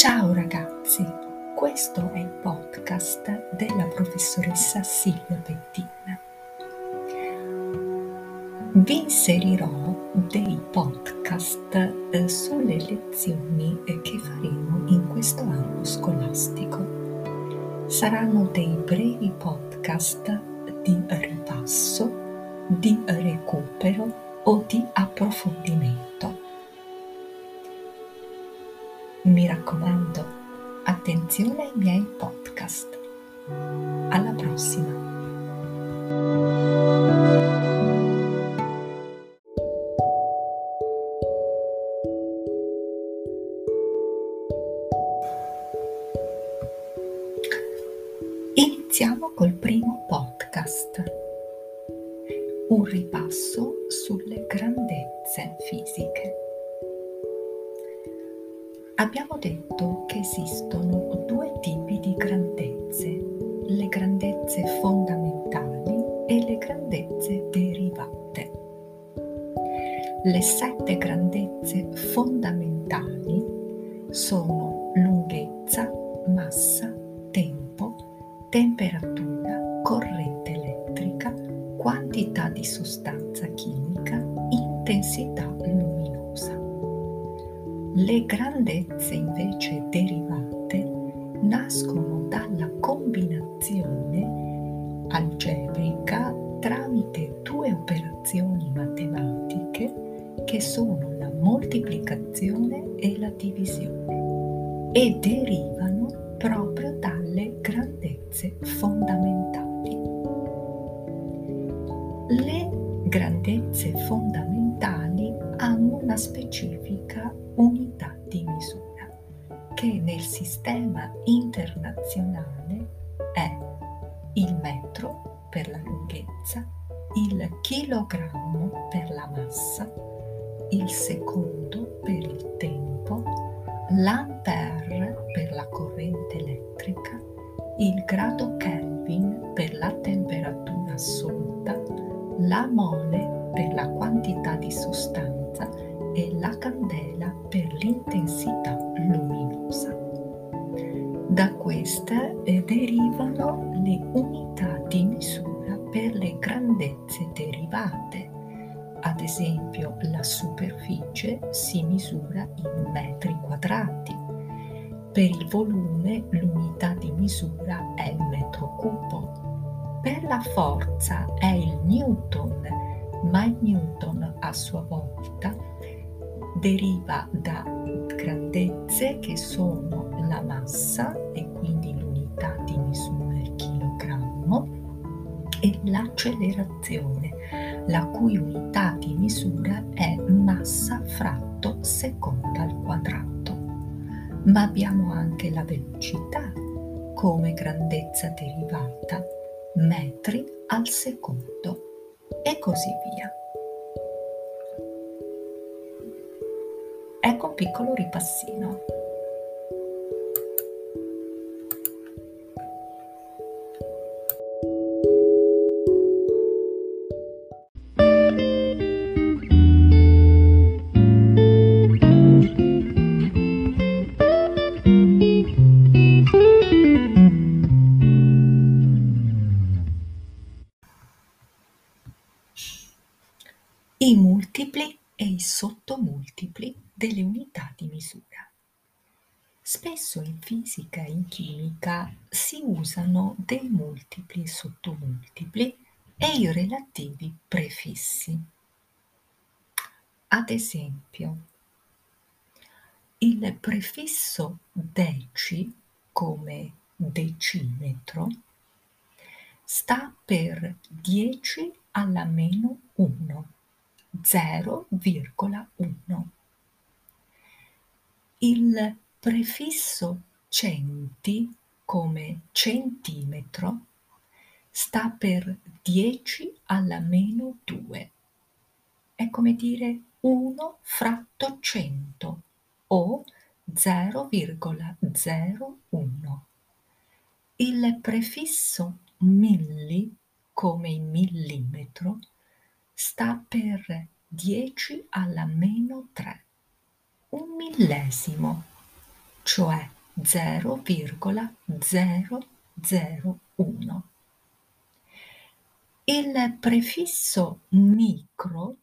Ciao ragazzi, questo è il podcast della professoressa Silvia Pettin. Vi inserirò dei podcast eh, sulle lezioni che faremo in questo anno scolastico. Saranno dei brevi podcast di ripasso, di recupero o di approfondimento mi raccomando, attenzione ai miei podcast. Alla prossima. Sostanza chimica, intensità le grandezze invece derivate nascono dalla combinazione algebrica tramite due operazioni matematiche che sono la moltiplicazione e la divisione e derivano proprio dalle grandezze fondamentali. Le grandezze fondamentali hanno una specifica unità newton a sua volta deriva da grandezze che sono la massa e quindi l'unità di misura il chilogrammo e l'accelerazione, la cui unità di misura è massa fratto seconda al quadrato. Ma abbiamo anche la velocità come grandezza derivata, metri al secondo e così via. Piccolo ripassino. In chimica si usano dei multipli e sottomultipli e i relativi prefissi. Ad esempio, il prefisso deci come decimetro sta per 10 alla meno 1, 0,1 il prefisso centi come centimetro sta per 10 alla meno 2. È come dire 1 fratto 100 o 0,01. Il prefisso milli come in millimetro sta per 10 alla meno 3 un millesimo, cioè 0,001. Il prefisso micro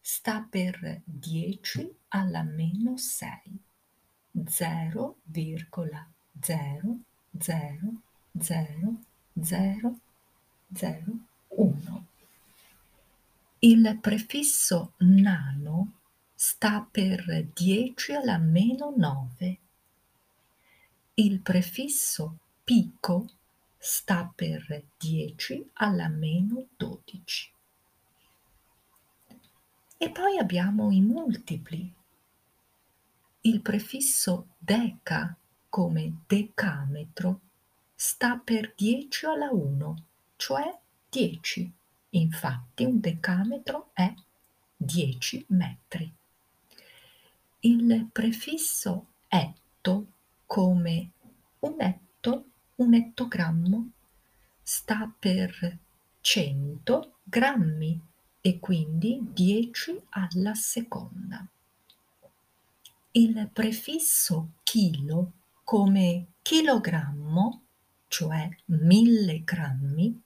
sta per 10 alla meno 6, 0,00001. Il prefisso nano sta per 10 alla meno 9. Il prefisso pico sta per 10 alla meno 12. E poi abbiamo i multipli. Il prefisso deca come decametro sta per 10 alla 1, cioè 10. Infatti un decametro è 10 metri. Il prefisso etto come un etto, un ettogrammo, sta per 100 grammi e quindi 10 alla seconda. Il prefisso chilo come chilogrammo, cioè mille grammi,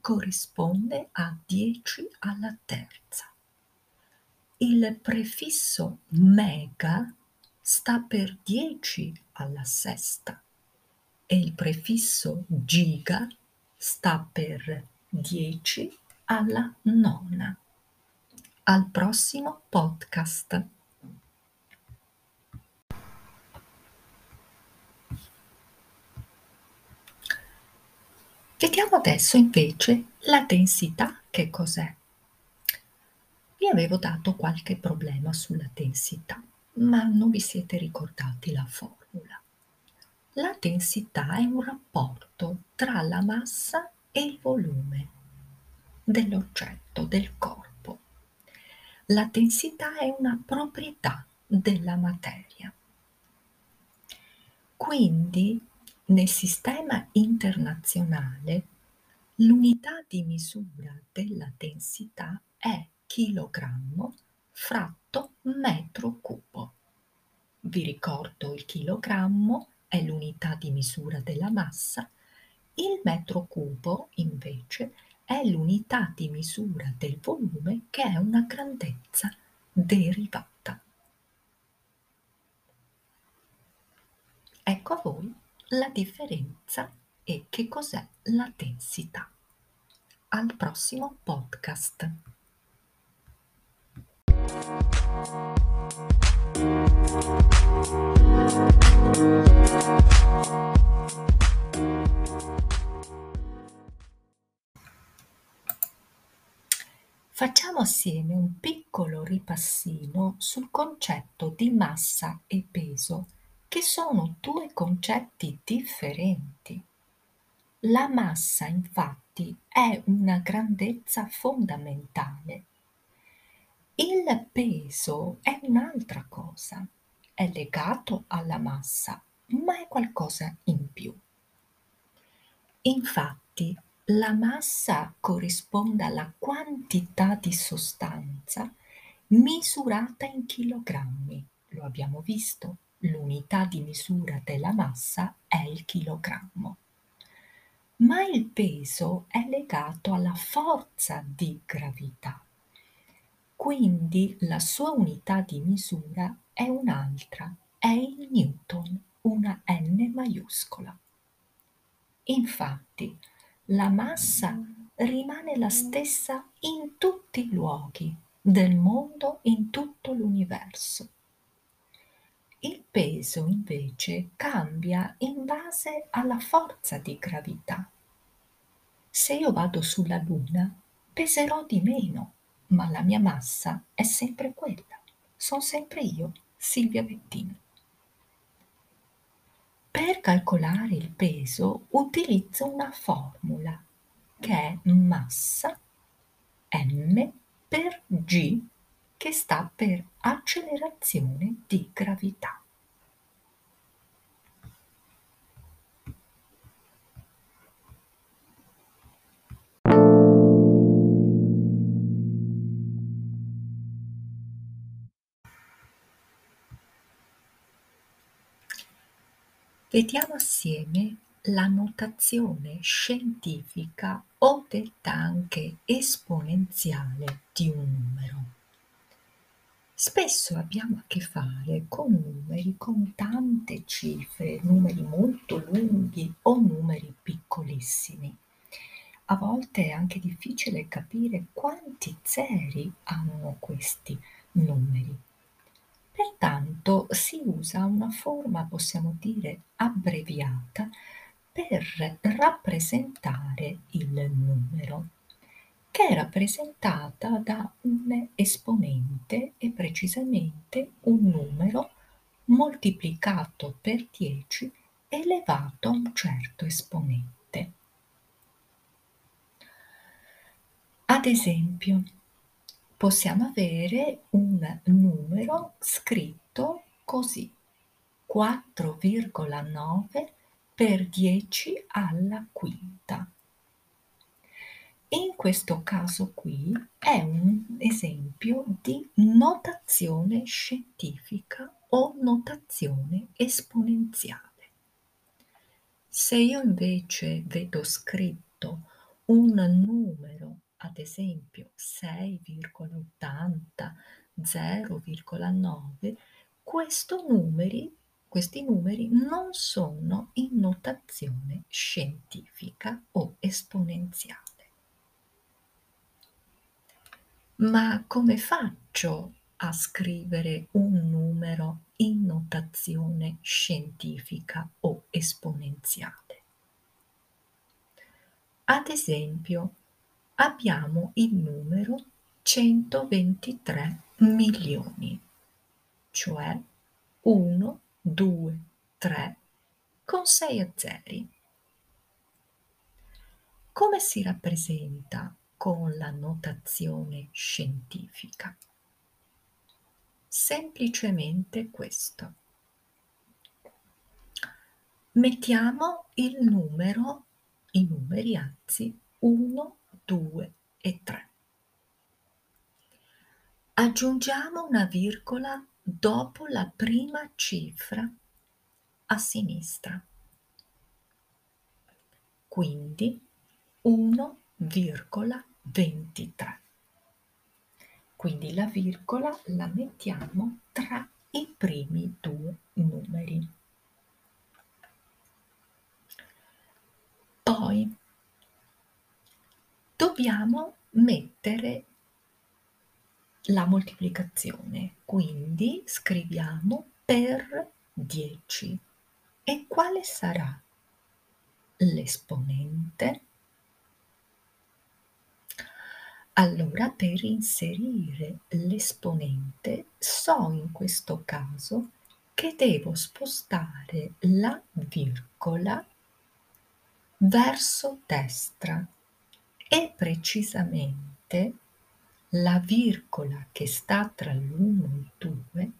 corrisponde a 10 alla terza. Il prefisso mega sta per 10 alla sesta e il prefisso giga sta per 10 alla nona. Al prossimo podcast. Vediamo adesso invece la densità che cos'è vi avevo dato qualche problema sulla densità, ma non vi siete ricordati la formula. La densità è un rapporto tra la massa e il volume dell'oggetto, del corpo. La densità è una proprietà della materia. Quindi nel sistema internazionale l'unità di misura della densità è chilogrammo fratto metro cubo. Vi ricordo il chilogrammo è l'unità di misura della massa, il metro cubo invece è l'unità di misura del volume che è una grandezza derivata. Ecco a voi la differenza e che cos'è la densità. Al prossimo podcast. Facciamo assieme un piccolo ripassino sul concetto di massa e peso, che sono due concetti differenti. La massa, infatti, è una grandezza fondamentale il peso è un'altra cosa, è legato alla massa, ma è qualcosa in più. Infatti, la massa corrisponde alla quantità di sostanza misurata in chilogrammi. Lo abbiamo visto, l'unità di misura della massa è il chilogrammo. Ma il peso è legato alla forza di gravità quindi la sua unità di misura è un'altra, è il newton, una n maiuscola. Infatti, la massa rimane la stessa in tutti i luoghi del mondo, in tutto l'universo. Il peso invece cambia in base alla forza di gravità. Se io vado sulla Luna, peserò di meno ma la mia massa è sempre quella. Sono sempre io, Silvia Bettino. Per calcolare il peso utilizzo una formula che è massa m per g che sta per accelerazione di gravità. Vediamo assieme la notazione scientifica o detta anche esponenziale di un numero. Spesso abbiamo a che fare con numeri con tante cifre, numeri molto lunghi o numeri piccolissimi. A volte è anche difficile capire quanti zeri hanno questi numeri. Pertanto si usa una forma, possiamo dire, abbreviata per rappresentare il numero che è rappresentata da un esponente e precisamente un numero moltiplicato per 10 elevato a un certo esponente. Ad esempio, possiamo avere un numero scritto così 4,9 per 10 alla quinta. In questo caso qui è un esempio di notazione scientifica o notazione esponenziale. Se io invece vedo scritto un numero, ad esempio 6,80, 0,9, numeri, questi numeri non sono in notazione scientifica o esponenziale. Ma come faccio a scrivere un numero in notazione scientifica o esponenziale? Ad esempio, abbiamo il numero 123 milioni, cioè 1, 2, 3 con 6 zeri. Come si rappresenta con la notazione scientifica. Semplicemente questo. Mettiamo il numero, i numeri anzi, 1, 2 e 3. Aggiungiamo una virgola dopo la prima cifra a sinistra. Quindi 1, virgola 23. Quindi la virgola la mettiamo tra i primi due numeri. Poi dobbiamo mettere la moltiplicazione, quindi scriviamo per 10. E quale sarà l'esponente? Allora per inserire l'esponente so in questo caso che devo spostare la virgola verso destra e precisamente la virgola che sta tra l'1 e il 2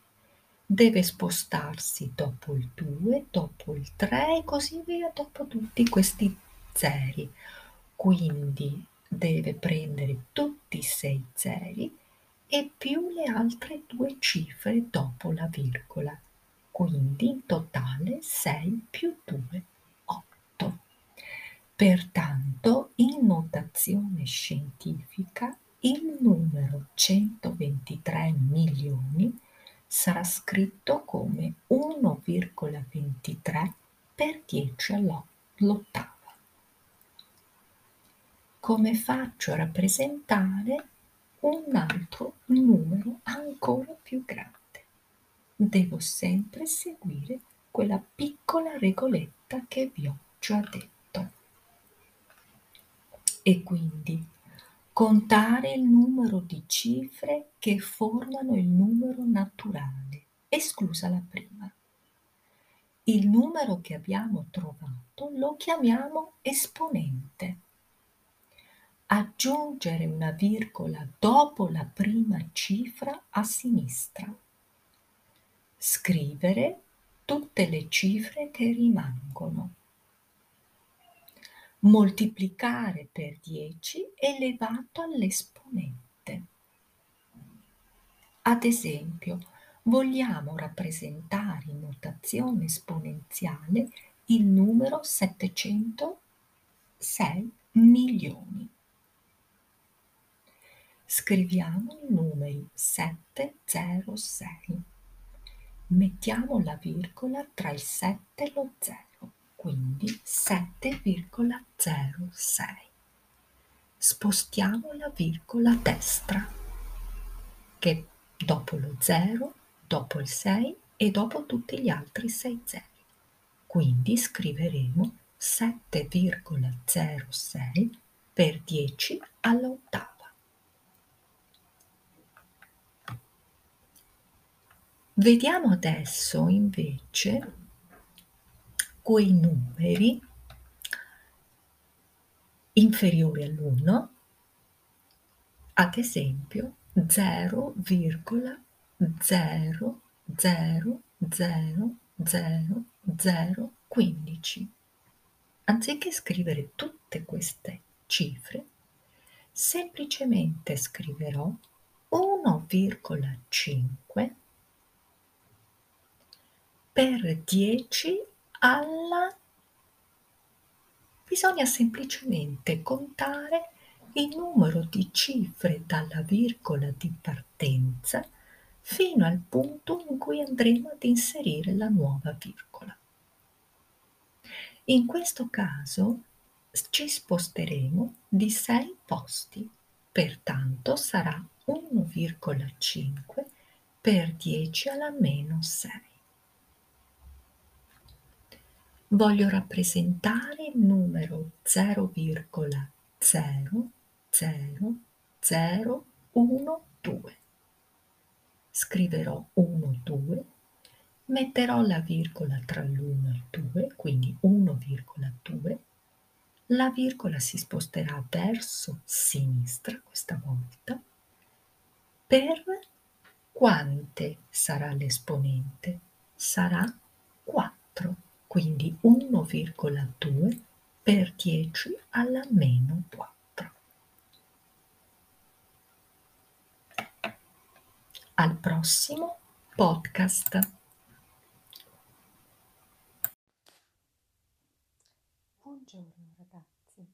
deve spostarsi dopo il 2, dopo il 3 e così via, dopo tutti questi zeri. Quindi deve prendere tutti i sei zeri e più le altre due cifre dopo la virgola, quindi in totale 6 più 2, 8. Pertanto, in notazione scientifica, il numero 123 milioni sarà scritto come 1,23 per 10 all'ottava come faccio a rappresentare un altro numero ancora più grande. Devo sempre seguire quella piccola regoletta che vi ho già detto. E quindi contare il numero di cifre che formano il numero naturale, esclusa la prima. Il numero che abbiamo trovato lo chiamiamo esponente aggiungere una virgola dopo la prima cifra a sinistra. Scrivere tutte le cifre che rimangono. Moltiplicare per 10 elevato all'esponente. Ad esempio, vogliamo rappresentare in notazione esponenziale il numero 706 milioni. Scriviamo i numeri 706. Mettiamo la virgola tra il 7 e lo 0, quindi 7,06. Spostiamo la virgola destra, che dopo lo 0, dopo il 6 e dopo tutti gli altri 6 zeri. Quindi scriveremo 7,06 per 10 all'ottava. Vediamo adesso invece quei numeri inferiori all'1, ad esempio 0,0000015. Anziché scrivere tutte queste cifre, semplicemente scriverò 1,5 per 10 alla bisogna semplicemente contare il numero di cifre dalla virgola di partenza fino al punto in cui andremo ad inserire la nuova virgola. In questo caso ci sposteremo di 6 posti, pertanto sarà 1,5 per 10 alla meno 6 voglio rappresentare il numero 0,00012. Scriverò 1, 2, metterò la virgola tra l'1 e il 2, quindi 1,2. La virgola si sposterà verso sinistra questa volta. Per quante sarà l'esponente? Sarà 4 quindi 1,2 per 10 alla meno 4. Al prossimo podcast. Buongiorno ragazzi,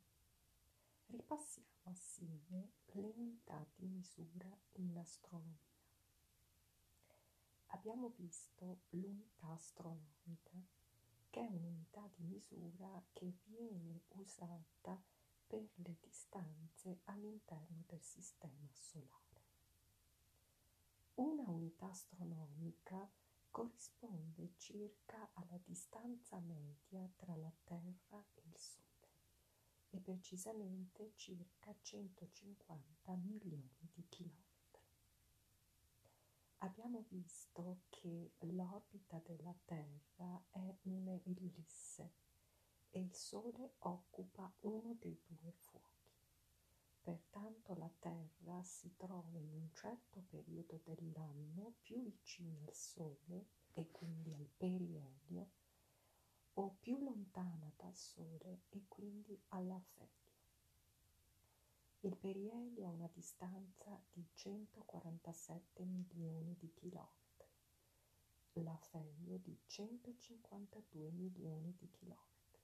ripassiamo assieme le unità di misura in astronomia. Abbiamo visto l'unità astronomica che è un'unità di misura che viene usata per le distanze all'interno del sistema solare. Una unità astronomica corrisponde circa alla distanza media tra la Terra e il Sole e precisamente circa 150 milioni di chilometri abbiamo visto che l'orbita della Terra è un'ellisse e il Sole occupa uno dei due fuochi. Pertanto la Terra si trova in un certo periodo dell'anno più vicina al Sole e quindi al perielio o più lontana dal Sole e quindi alla Fede. Il perielio ha una distanza di 147 milioni di chilometri, l'afelio di 152 milioni di chilometri.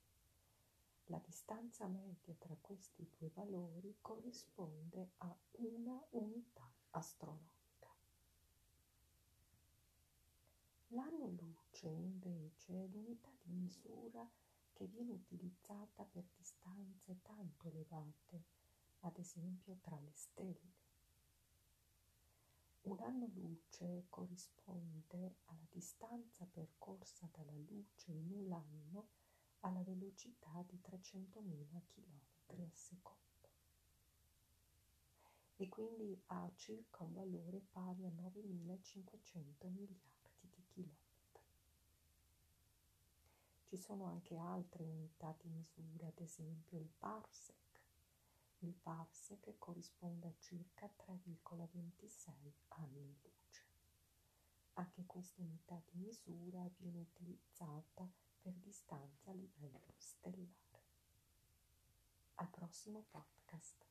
La distanza media tra questi due valori corrisponde a una unità astronomica. L'anno luce invece è l'unità di misura che viene utilizzata per distanze tanto elevate ad esempio tra le stelle. Un anno luce corrisponde alla distanza percorsa dalla luce in un anno alla velocità di 300.000 km al secondo e quindi ha circa un valore pari a 9.500 miliardi di chilometri. Ci sono anche altre unità di misura, ad esempio il parsec, il parsec corrisponde a circa 3,26 anni luce. Anche questa unità di misura viene utilizzata per distanza a livello stellare. Al prossimo podcast.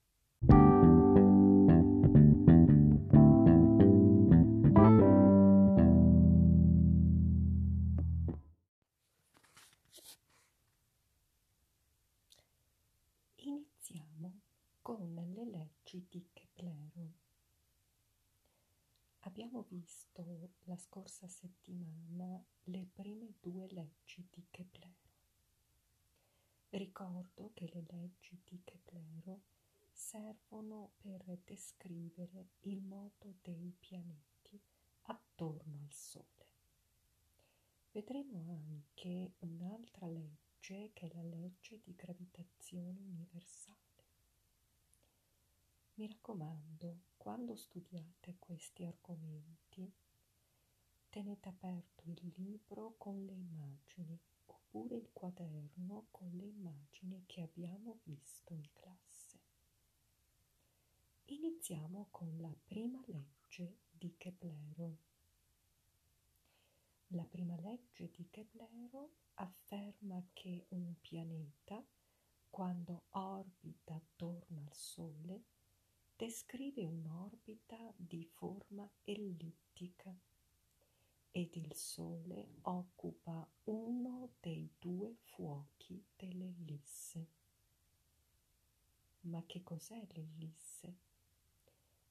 Di Keplero. Abbiamo visto la scorsa settimana le prime due leggi di Keplero. Ricordo che le leggi di Keplero servono per descrivere il moto dei pianeti attorno al Sole. Vedremo anche un'altra legge che è la legge di gravitazione universale. Mi raccomando, quando studiate questi argomenti, tenete aperto il libro con le immagini oppure il quaderno con le immagini che abbiamo visto in classe. Iniziamo con la prima legge di Keplero. La prima legge di Keplero afferma che un pianeta, quando orbita attorno al Sole, descrive un'orbita di forma ellittica ed il Sole occupa uno dei due fuochi dell'ellisse. Ma che cos'è l'ellisse?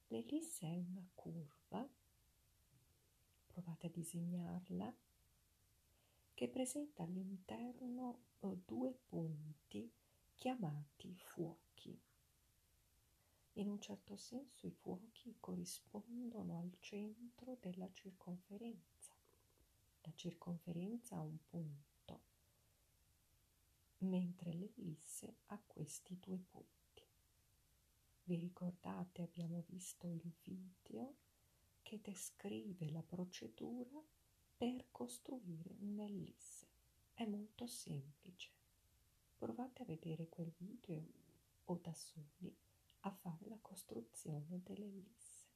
L'ellisse è una curva, provate a disegnarla, che presenta all'interno eh, due punti chiamati fuochi. In un certo senso i fuochi corrispondono al centro della circonferenza. La circonferenza ha un punto, mentre l'ellisse ha questi due punti. Vi ricordate, abbiamo visto il video che descrive la procedura per costruire un'ellisse. È molto semplice. Provate a vedere quel video o da soli a fare la costruzione dell'ellisse.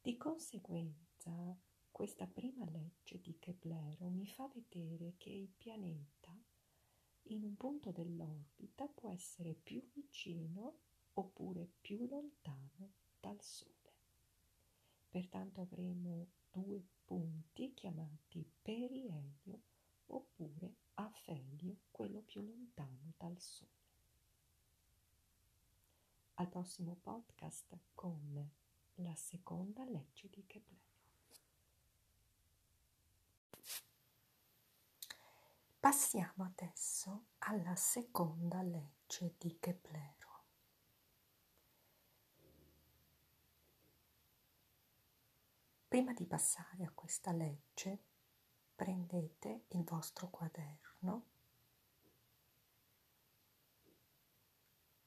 Di conseguenza, questa prima legge di Keplero mi fa vedere che il pianeta in un punto dell'orbita può essere più vicino oppure più lontano dal Sole. Pertanto avremo due punti chiamati perielio oppure afelio, quello più lontano dal Sole al prossimo podcast con la seconda legge di Keplero. Passiamo adesso alla seconda legge di Keplero. Prima di passare a questa legge, prendete il vostro quaderno,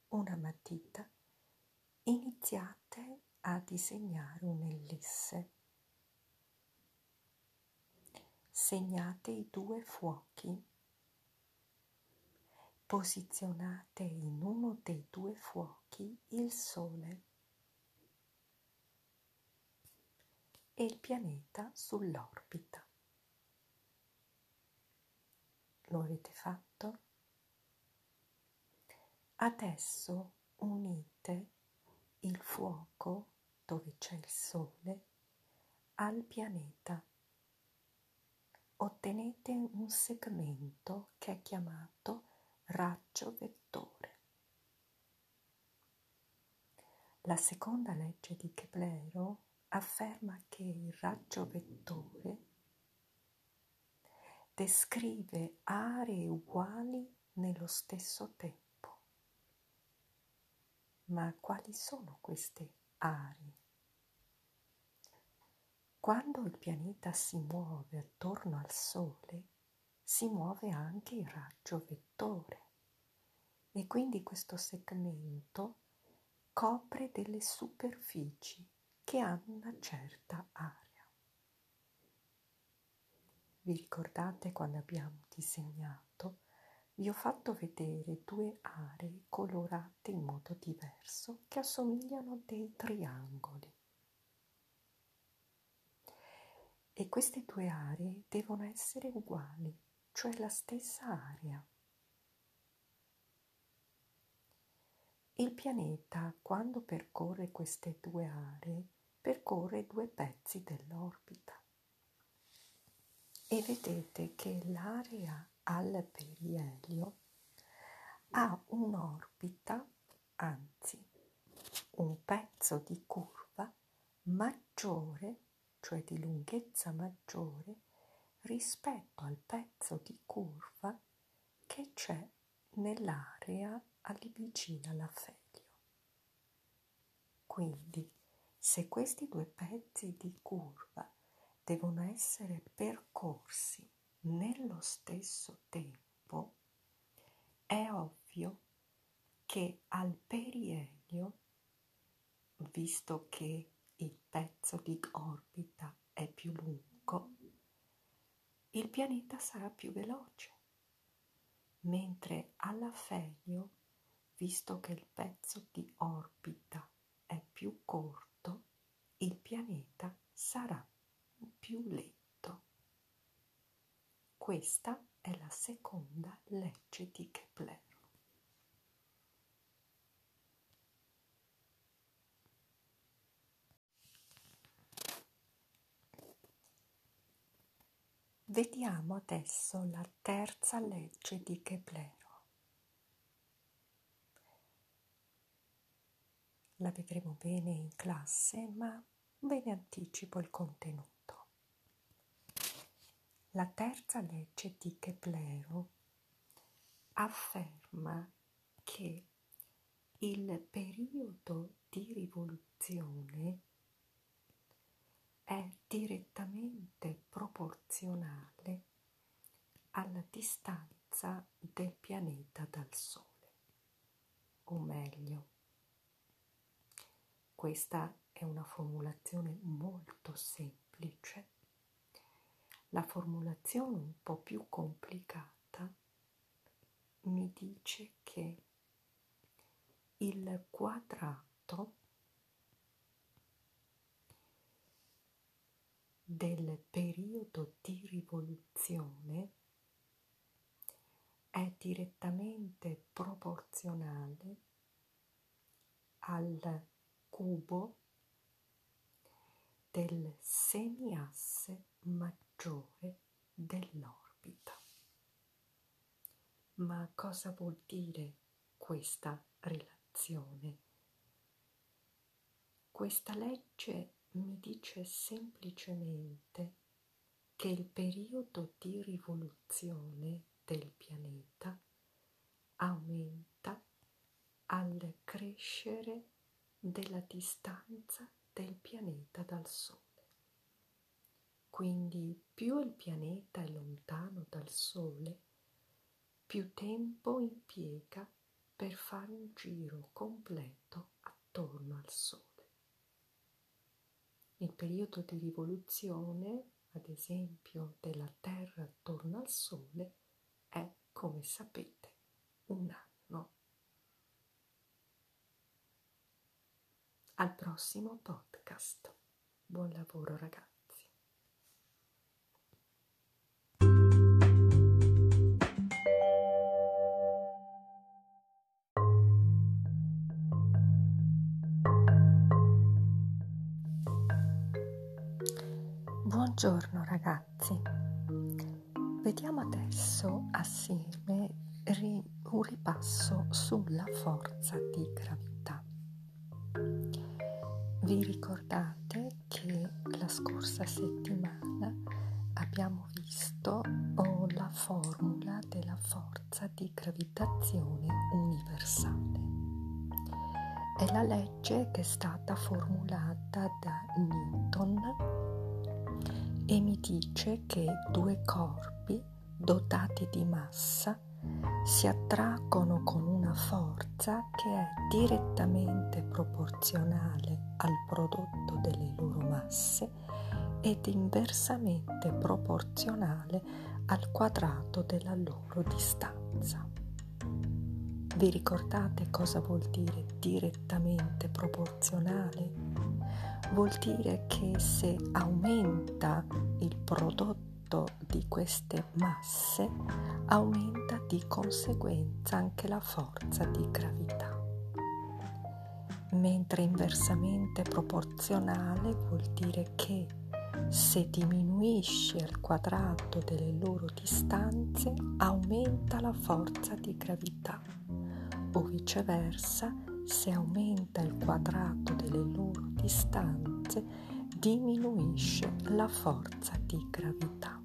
una matita iniziate a disegnare un'ellisse. Segnate i due fuochi. Posizionate in uno dei due fuochi il Sole e il pianeta sull'orbita. Lo avete fatto? Adesso unite il fuoco dove c'è il sole al pianeta. Ottenete un segmento che è chiamato raggio vettore. La seconda legge di Keplero afferma che il raggio vettore descrive aree uguali nello stesso tempo. Ma quali sono queste aree? Quando il pianeta si muove attorno al Sole, si muove anche il raggio vettore e quindi questo segmento copre delle superfici che hanno una certa area. Vi ricordate quando abbiamo disegnato vi ho fatto vedere due aree colorate in modo diverso che assomigliano a dei triangoli. E queste due aree devono essere uguali, cioè la stessa area. Il pianeta, quando percorre queste due aree, percorre due pezzi dell'orbita. E vedete che l'area al perielio ha un'orbita, anzi un pezzo di curva maggiore, cioè di lunghezza maggiore, rispetto al pezzo di curva che c'è nell'area vicina all'affelio. Quindi, se questi due pezzi di curva devono essere percorsi nello stesso tempo, è ovvio che al perielio, visto che il pezzo di orbita è più lungo, il pianeta sarà più veloce, mentre all'affelio, visto che il pezzo di orbita è più corto, il pianeta sarà più lento. Questa è la seconda legge di Kepler. Vediamo adesso la terza legge di Keplero. La vedremo bene in classe, ma ve ne anticipo il contenuto. La terza legge di Keplero afferma che il periodo di rivoluzione è direttamente proporzionale alla distanza del pianeta dal Sole, o meglio, questa è una formulazione molto semplice. La formulazione un po' più complicata mi dice che il quadrato del periodo di rivoluzione è direttamente proporzionale al cubo del semiasse maggiore dell'orbita. Ma cosa vuol dire questa relazione? Questa legge mi dice semplicemente che il periodo di rivoluzione del pianeta aumenta al crescere della distanza del pianeta dal Sole. Quindi più il pianeta è lontano dal Sole, più tempo impiega per fare un giro completo attorno al Sole. Il periodo di rivoluzione, ad esempio, della Terra attorno al Sole è, come sapete, un anno. Al prossimo podcast. Buon lavoro ragazzi. Buongiorno ragazzi, vediamo adesso assieme un ripasso sulla forza di gravità. Vi ricordate che la scorsa settimana abbiamo visto oh, la formula della forza di gravitazione universale. È la legge che è stata formulata da Newton e mi dice che due corpi dotati di massa si attraggono con una forza che è direttamente proporzionale al prodotto delle loro masse ed inversamente proporzionale al quadrato della loro distanza. Vi ricordate cosa vuol dire direttamente proporzionale? Vuol dire che se aumenta il prodotto di queste masse, aumenta di conseguenza anche la forza di gravità. Mentre inversamente proporzionale vuol dire che se diminuisce il quadrato delle loro distanze, aumenta la forza di gravità o viceversa, se aumenta il quadrato delle loro distanze, diminuisce la forza di gravità.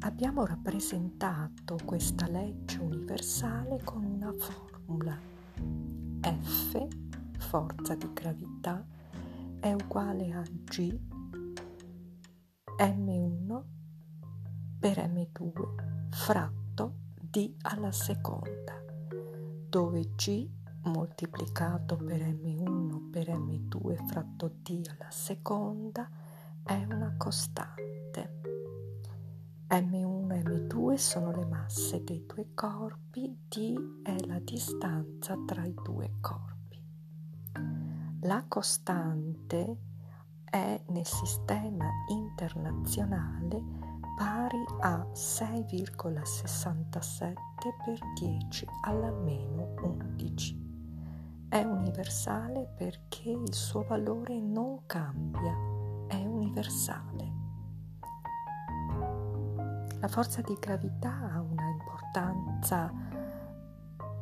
Abbiamo rappresentato questa legge universale con una formula. F, forza di gravità, è uguale a G M1 per M2 fratto D alla seconda, dove G moltiplicato per M1 per M2 fratto D alla seconda è una costante. M1 e M2 sono le masse dei due corpi, D è la distanza tra i due corpi. La costante è nel sistema internazionale pari a 6,67 per 10 alla meno 11. È universale perché il suo valore non cambia, è universale. La forza di gravità ha una importanza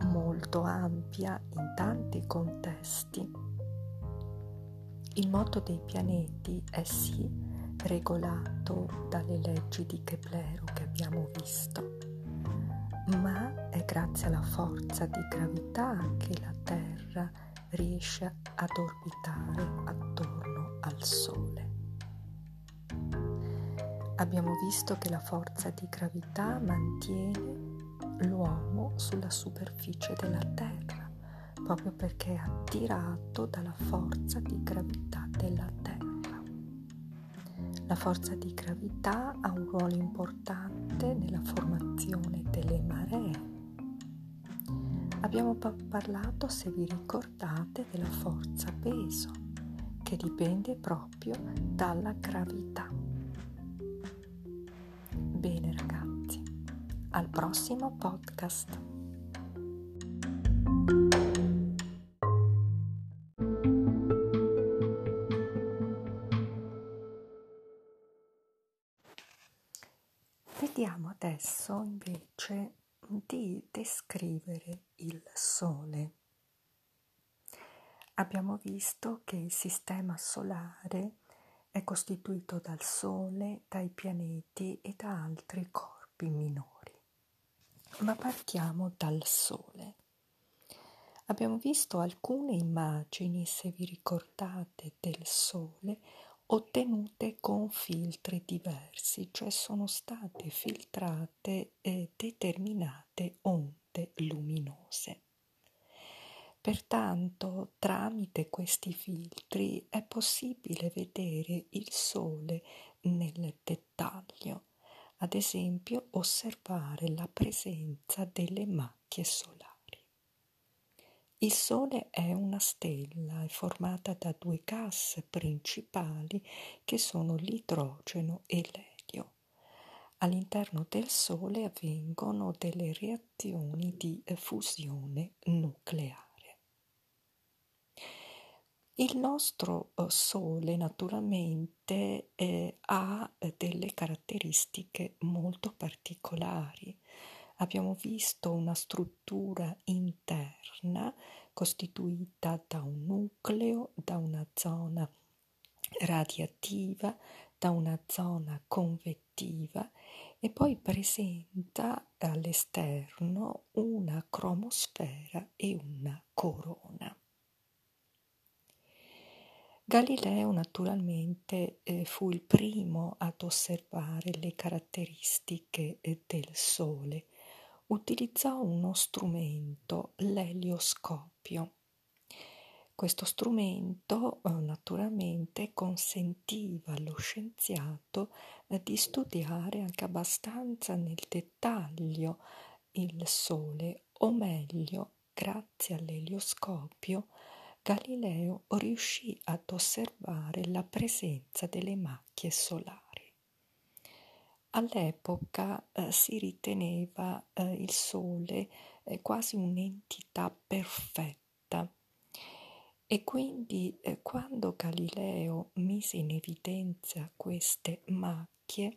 molto ampia in tanti contesti il moto dei pianeti è sì regolato dalle leggi di Keplero che abbiamo visto, ma è grazie alla forza di gravità che la Terra riesce ad orbitare attorno al Sole. Abbiamo visto che la forza di gravità mantiene l'uomo sulla superficie della Terra proprio perché è attirato dalla forza di gravità della Terra. La forza di gravità ha un ruolo importante nella formazione delle maree. Abbiamo parlato, se vi ricordate, della forza peso, che dipende proprio dalla gravità. Bene ragazzi, al prossimo podcast. Adesso invece di descrivere il Sole. Abbiamo visto che il sistema solare è costituito dal Sole, dai pianeti e da altri corpi minori. Ma partiamo dal Sole. Abbiamo visto alcune immagini, se vi ricordate, del Sole ottenute con filtri diversi, cioè sono state filtrate e determinate onde luminose. Pertanto, tramite questi filtri è possibile vedere il Sole nel dettaglio, ad esempio osservare la presenza delle macchie solari. Il Sole è una stella, è formata da due gas principali che sono l'idrogeno e l'elio. All'interno del Sole avvengono delle reazioni di fusione nucleare. Il nostro eh, Sole naturalmente eh, ha delle caratteristiche molto particolari abbiamo visto una struttura interna costituita da un nucleo, da una zona radiativa, da una zona convettiva e poi presenta all'esterno una cromosfera e una corona. Galileo naturalmente eh, fu il primo ad osservare le caratteristiche eh, del Sole utilizzò uno strumento, l'elioscopio. Questo strumento eh, naturalmente consentiva allo scienziato eh, di studiare anche abbastanza nel dettaglio il Sole, o meglio, grazie all'elioscopio, Galileo riuscì ad osservare la presenza delle macchie solari. All'epoca eh, si riteneva eh, il Sole eh, quasi un'entità perfetta e quindi eh, quando Galileo mise in evidenza queste macchie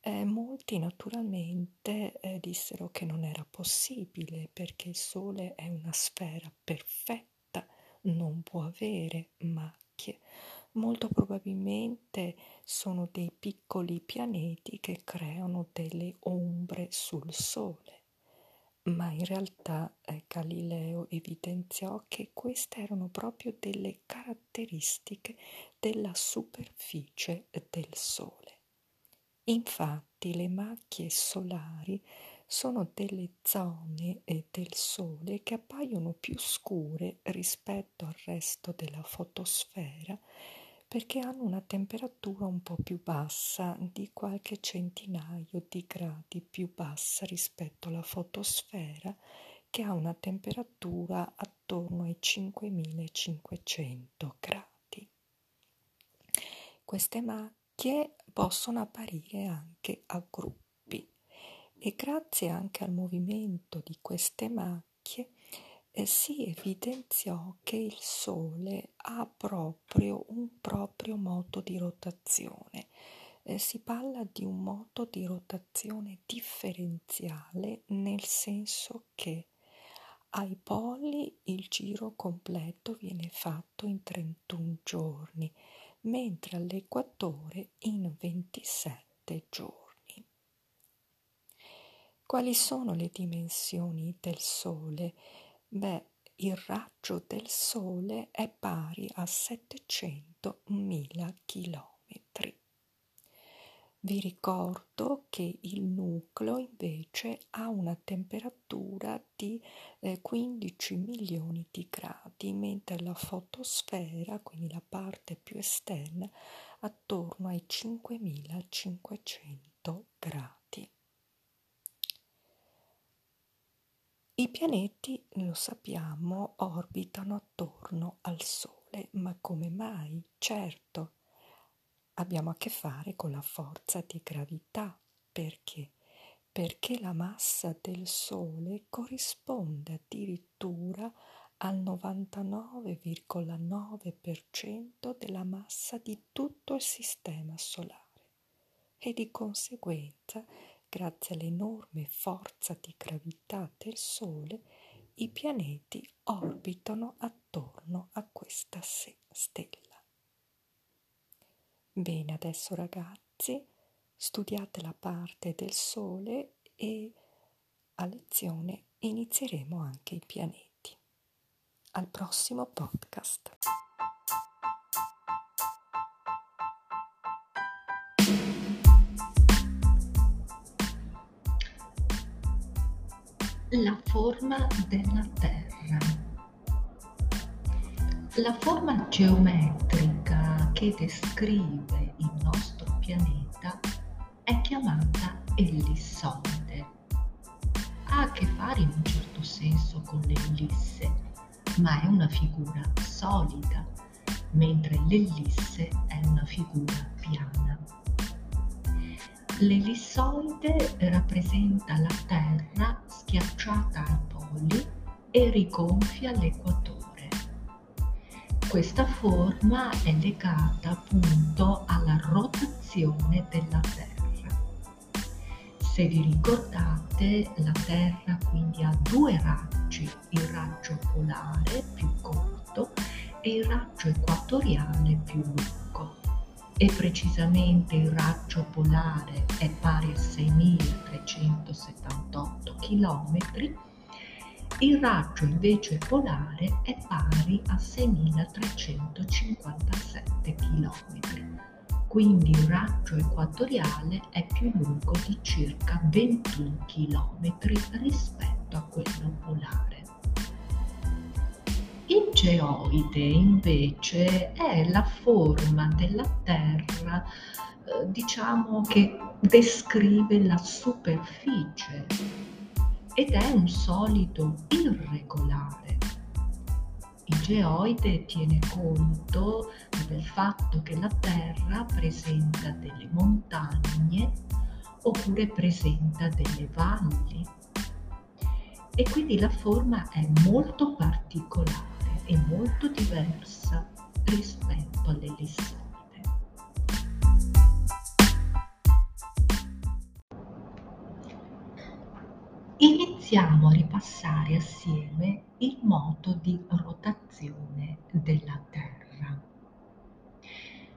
eh, molti naturalmente eh, dissero che non era possibile perché il Sole è una sfera perfetta, non può avere macchie. Molto probabilmente sono dei piccoli pianeti che creano delle ombre sul Sole ma in realtà eh, Galileo evidenziò che queste erano proprio delle caratteristiche della superficie del Sole. Infatti le macchie solari sono delle zone eh, del Sole che appaiono più scure rispetto al resto della fotosfera perché hanno una temperatura un po' più bassa, di qualche centinaio di gradi più bassa rispetto alla fotosfera che ha una temperatura attorno ai 5500 gradi. Queste macchie possono apparire anche a gruppi e grazie anche al movimento di queste macchie si evidenziò che il Sole ha proprio un proprio moto di rotazione. Eh, si parla di un moto di rotazione differenziale nel senso che ai poli il giro completo viene fatto in 31 giorni, mentre all'equatore in 27 giorni. Quali sono le dimensioni del Sole? Beh, il raggio del Sole è pari a 700.000 chilometri. Vi ricordo che il nucleo invece ha una temperatura di eh, 15 milioni di gradi, mentre la fotosfera, quindi la parte più esterna, attorno ai 5500 gradi. I pianeti, lo sappiamo, orbitano attorno al Sole, ma come mai? Certo, abbiamo a che fare con la forza di gravità. Perché? Perché la massa del Sole corrisponde addirittura al 99,9% della massa di tutto il Sistema Solare e di conseguenza grazie all'enorme forza di gravità del Sole, i pianeti orbitano attorno a questa stella. Bene, adesso ragazzi, studiate la parte del Sole e a lezione inizieremo anche i pianeti. Al prossimo podcast. La forma della Terra. La forma geometrica che descrive il nostro pianeta è chiamata ellissoide. Ha a che fare in un certo senso con l'ellisse, ma è una figura solida, mentre l'ellisse è una figura piana. L'ellissoide rappresenta la Terra schiacciata ai poli e rigonfia l'equatore. Questa forma è legata appunto alla rotazione della Terra. Se vi ricordate, la Terra quindi ha due raggi, il raggio polare più corto e il raggio equatoriale più lungo e precisamente il raggio polare è pari a 6378 km, il raggio invece polare è pari a 6357 km. Quindi il raggio equatoriale è più lungo di circa 21 km rispetto a quello polare. Geoide invece è la forma della Terra, eh, diciamo che descrive la superficie ed è un solido irregolare. Il geoide tiene conto del fatto che la Terra presenta delle montagne oppure presenta delle valli e quindi la forma è molto particolare è molto diversa rispetto all'ellissone. Iniziamo a ripassare assieme il moto di rotazione della Terra.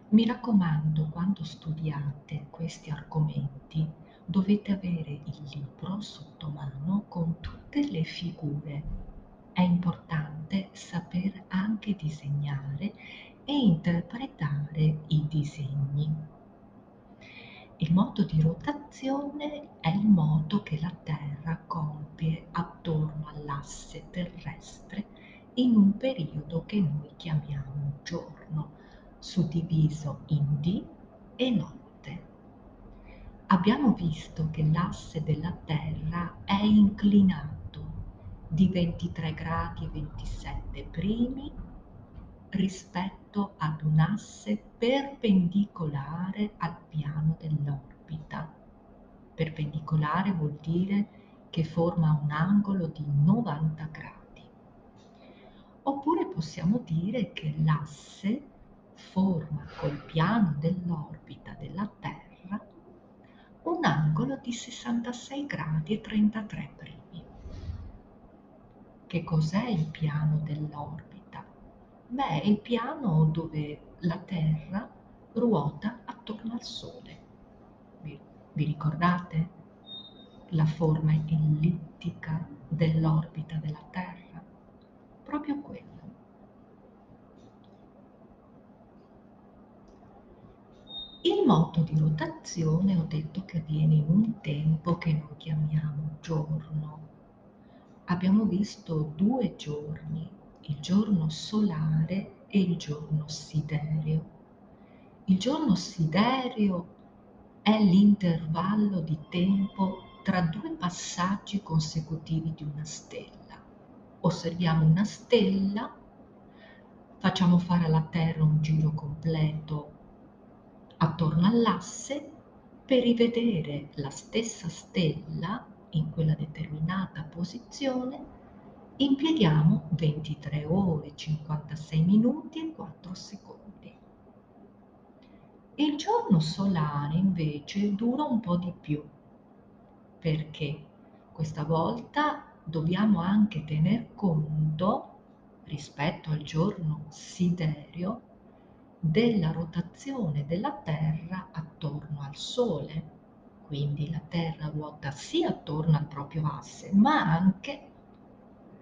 Mi raccomando, quando studiate questi argomenti, dovete avere il libro sotto mano con tutte le figure è importante saper anche disegnare e interpretare i disegni. Il modo di rotazione è il modo che la Terra compie attorno all'asse terrestre in un periodo che noi chiamiamo giorno, suddiviso in dì e notte. Abbiamo visto che l'asse della Terra è inclinato di 23 gradi e 27 primi rispetto ad un asse perpendicolare al piano dell'orbita. Perpendicolare vuol dire che forma un angolo di 90 gradi. Oppure possiamo dire che l'asse forma col piano dell'orbita della Terra un angolo di 66 gradi e 33 primi. Che cos'è il piano dell'orbita? Beh, è il piano dove la Terra ruota attorno al Sole. Vi, vi ricordate la forma ellittica dell'orbita della Terra? Proprio quello. Il moto di rotazione ho detto che avviene in un tempo che noi chiamiamo giorno. Abbiamo visto due giorni il giorno solare e il giorno sidereo. Il giorno sidereo è l'intervallo di tempo tra due passaggi consecutivi di una stella. Osserviamo una stella, facciamo fare alla Terra un giro completo attorno all'asse per rivedere la stessa stella in quella determinata posizione impieghiamo 23 ore, 56 minuti e 4 secondi. Il giorno solare invece dura un po' di più, perché questa volta dobbiamo anche tener conto, rispetto al giorno siderio, della rotazione della Terra attorno al Sole. Quindi la Terra ruota sia attorno al proprio asse, ma anche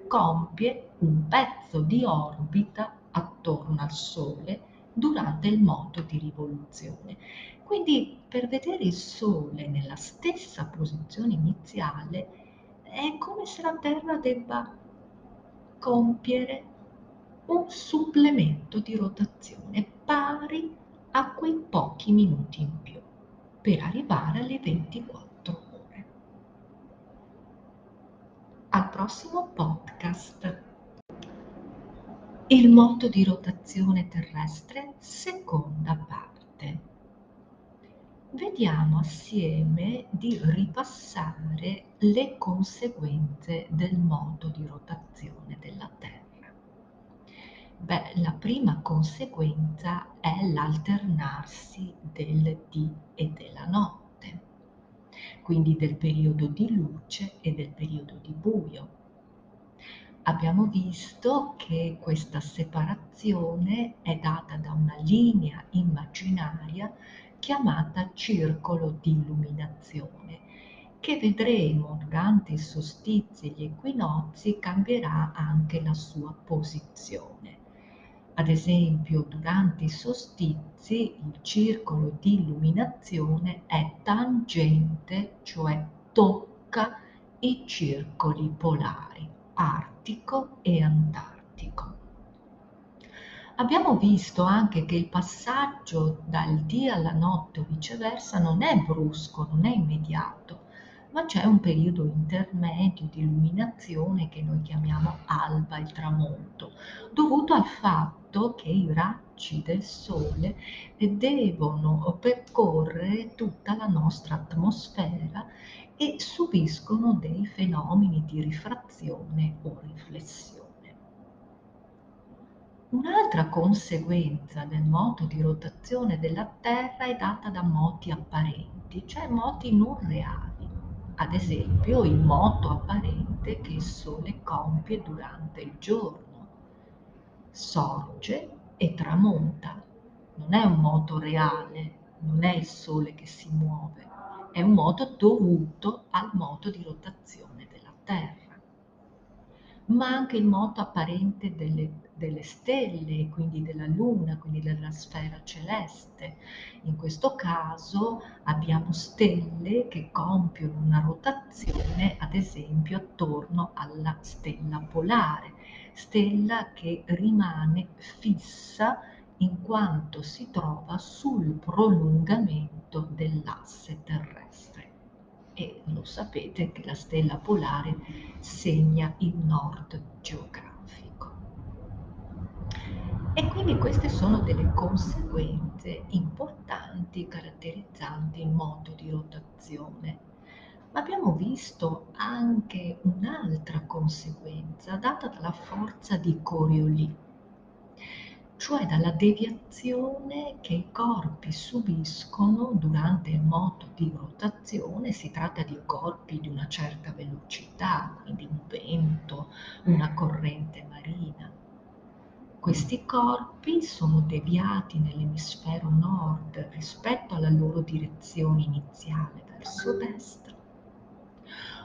compie un pezzo di orbita attorno al Sole durante il moto di rivoluzione. Quindi per vedere il Sole nella stessa posizione iniziale è come se la Terra debba compiere un supplemento di rotazione pari a quei pochi minuti in più per arrivare alle 24 al prossimo podcast. Il moto di rotazione terrestre, seconda parte. Vediamo assieme di ripassare le conseguenze del moto di rotazione della Terra. Beh, la prima conseguenza è l'alternarsi del dì e della notte quindi del periodo di luce e del periodo di buio. Abbiamo visto che questa separazione è data da una linea immaginaria chiamata circolo di illuminazione, che vedremo durante i solstizi e gli equinozi cambierà anche la sua posizione. Ad esempio, durante i solstizi il circolo di illuminazione è tangente, cioè tocca i circoli polari, artico e antartico. Abbiamo visto anche che il passaggio dal dì alla notte o viceversa non è brusco, non è immediato, ma c'è un periodo intermedio di illuminazione che noi chiamiamo alba e tramonto, dovuto al fatto che i raggi del Sole devono percorrere tutta la nostra atmosfera e subiscono dei fenomeni di rifrazione o riflessione. Un'altra conseguenza del moto di rotazione della Terra è data da moti apparenti, cioè moti non reali ad esempio il moto apparente che il Sole compie durante il giorno. Sorge e tramonta. Non è un moto reale, non è il Sole che si muove, è un moto dovuto al moto di rotazione della Terra ma anche il moto apparente delle, delle stelle, quindi della Luna, quindi della sfera celeste. In questo caso abbiamo stelle che compiono una rotazione, ad esempio, attorno alla stella polare, stella che rimane fissa in quanto si trova sul prolungamento dell'asse terrestre e lo sapete che la stella polare segna il nord geografico. E quindi queste sono delle conseguenze importanti caratterizzanti il modo di rotazione. Ma abbiamo visto anche un'altra conseguenza data dalla forza di Coriolis cioè dalla deviazione che i corpi subiscono durante il moto di rotazione. Si tratta di corpi di una certa velocità, quindi un vento, una corrente marina. Questi corpi sono deviati nell'emisfero nord rispetto alla loro direzione iniziale verso destra,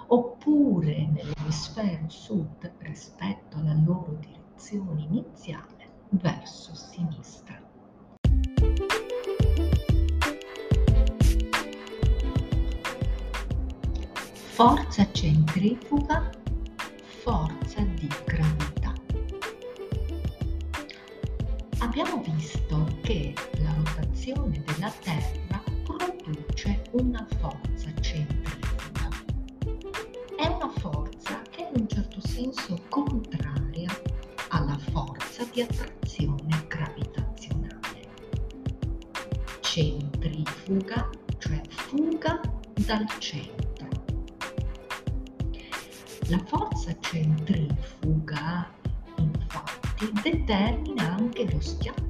oppure nell'emisfero sud rispetto alla loro direzione iniziale verso sinistra. Forza centrifuga, forza di gravità. Abbiamo visto che la rotazione della Terra produce una forza centrifuga. È una forza che in un certo senso contraria alla forza di attrazione centrifuga, cioè fuga dal centro. La forza centrifuga infatti determina anche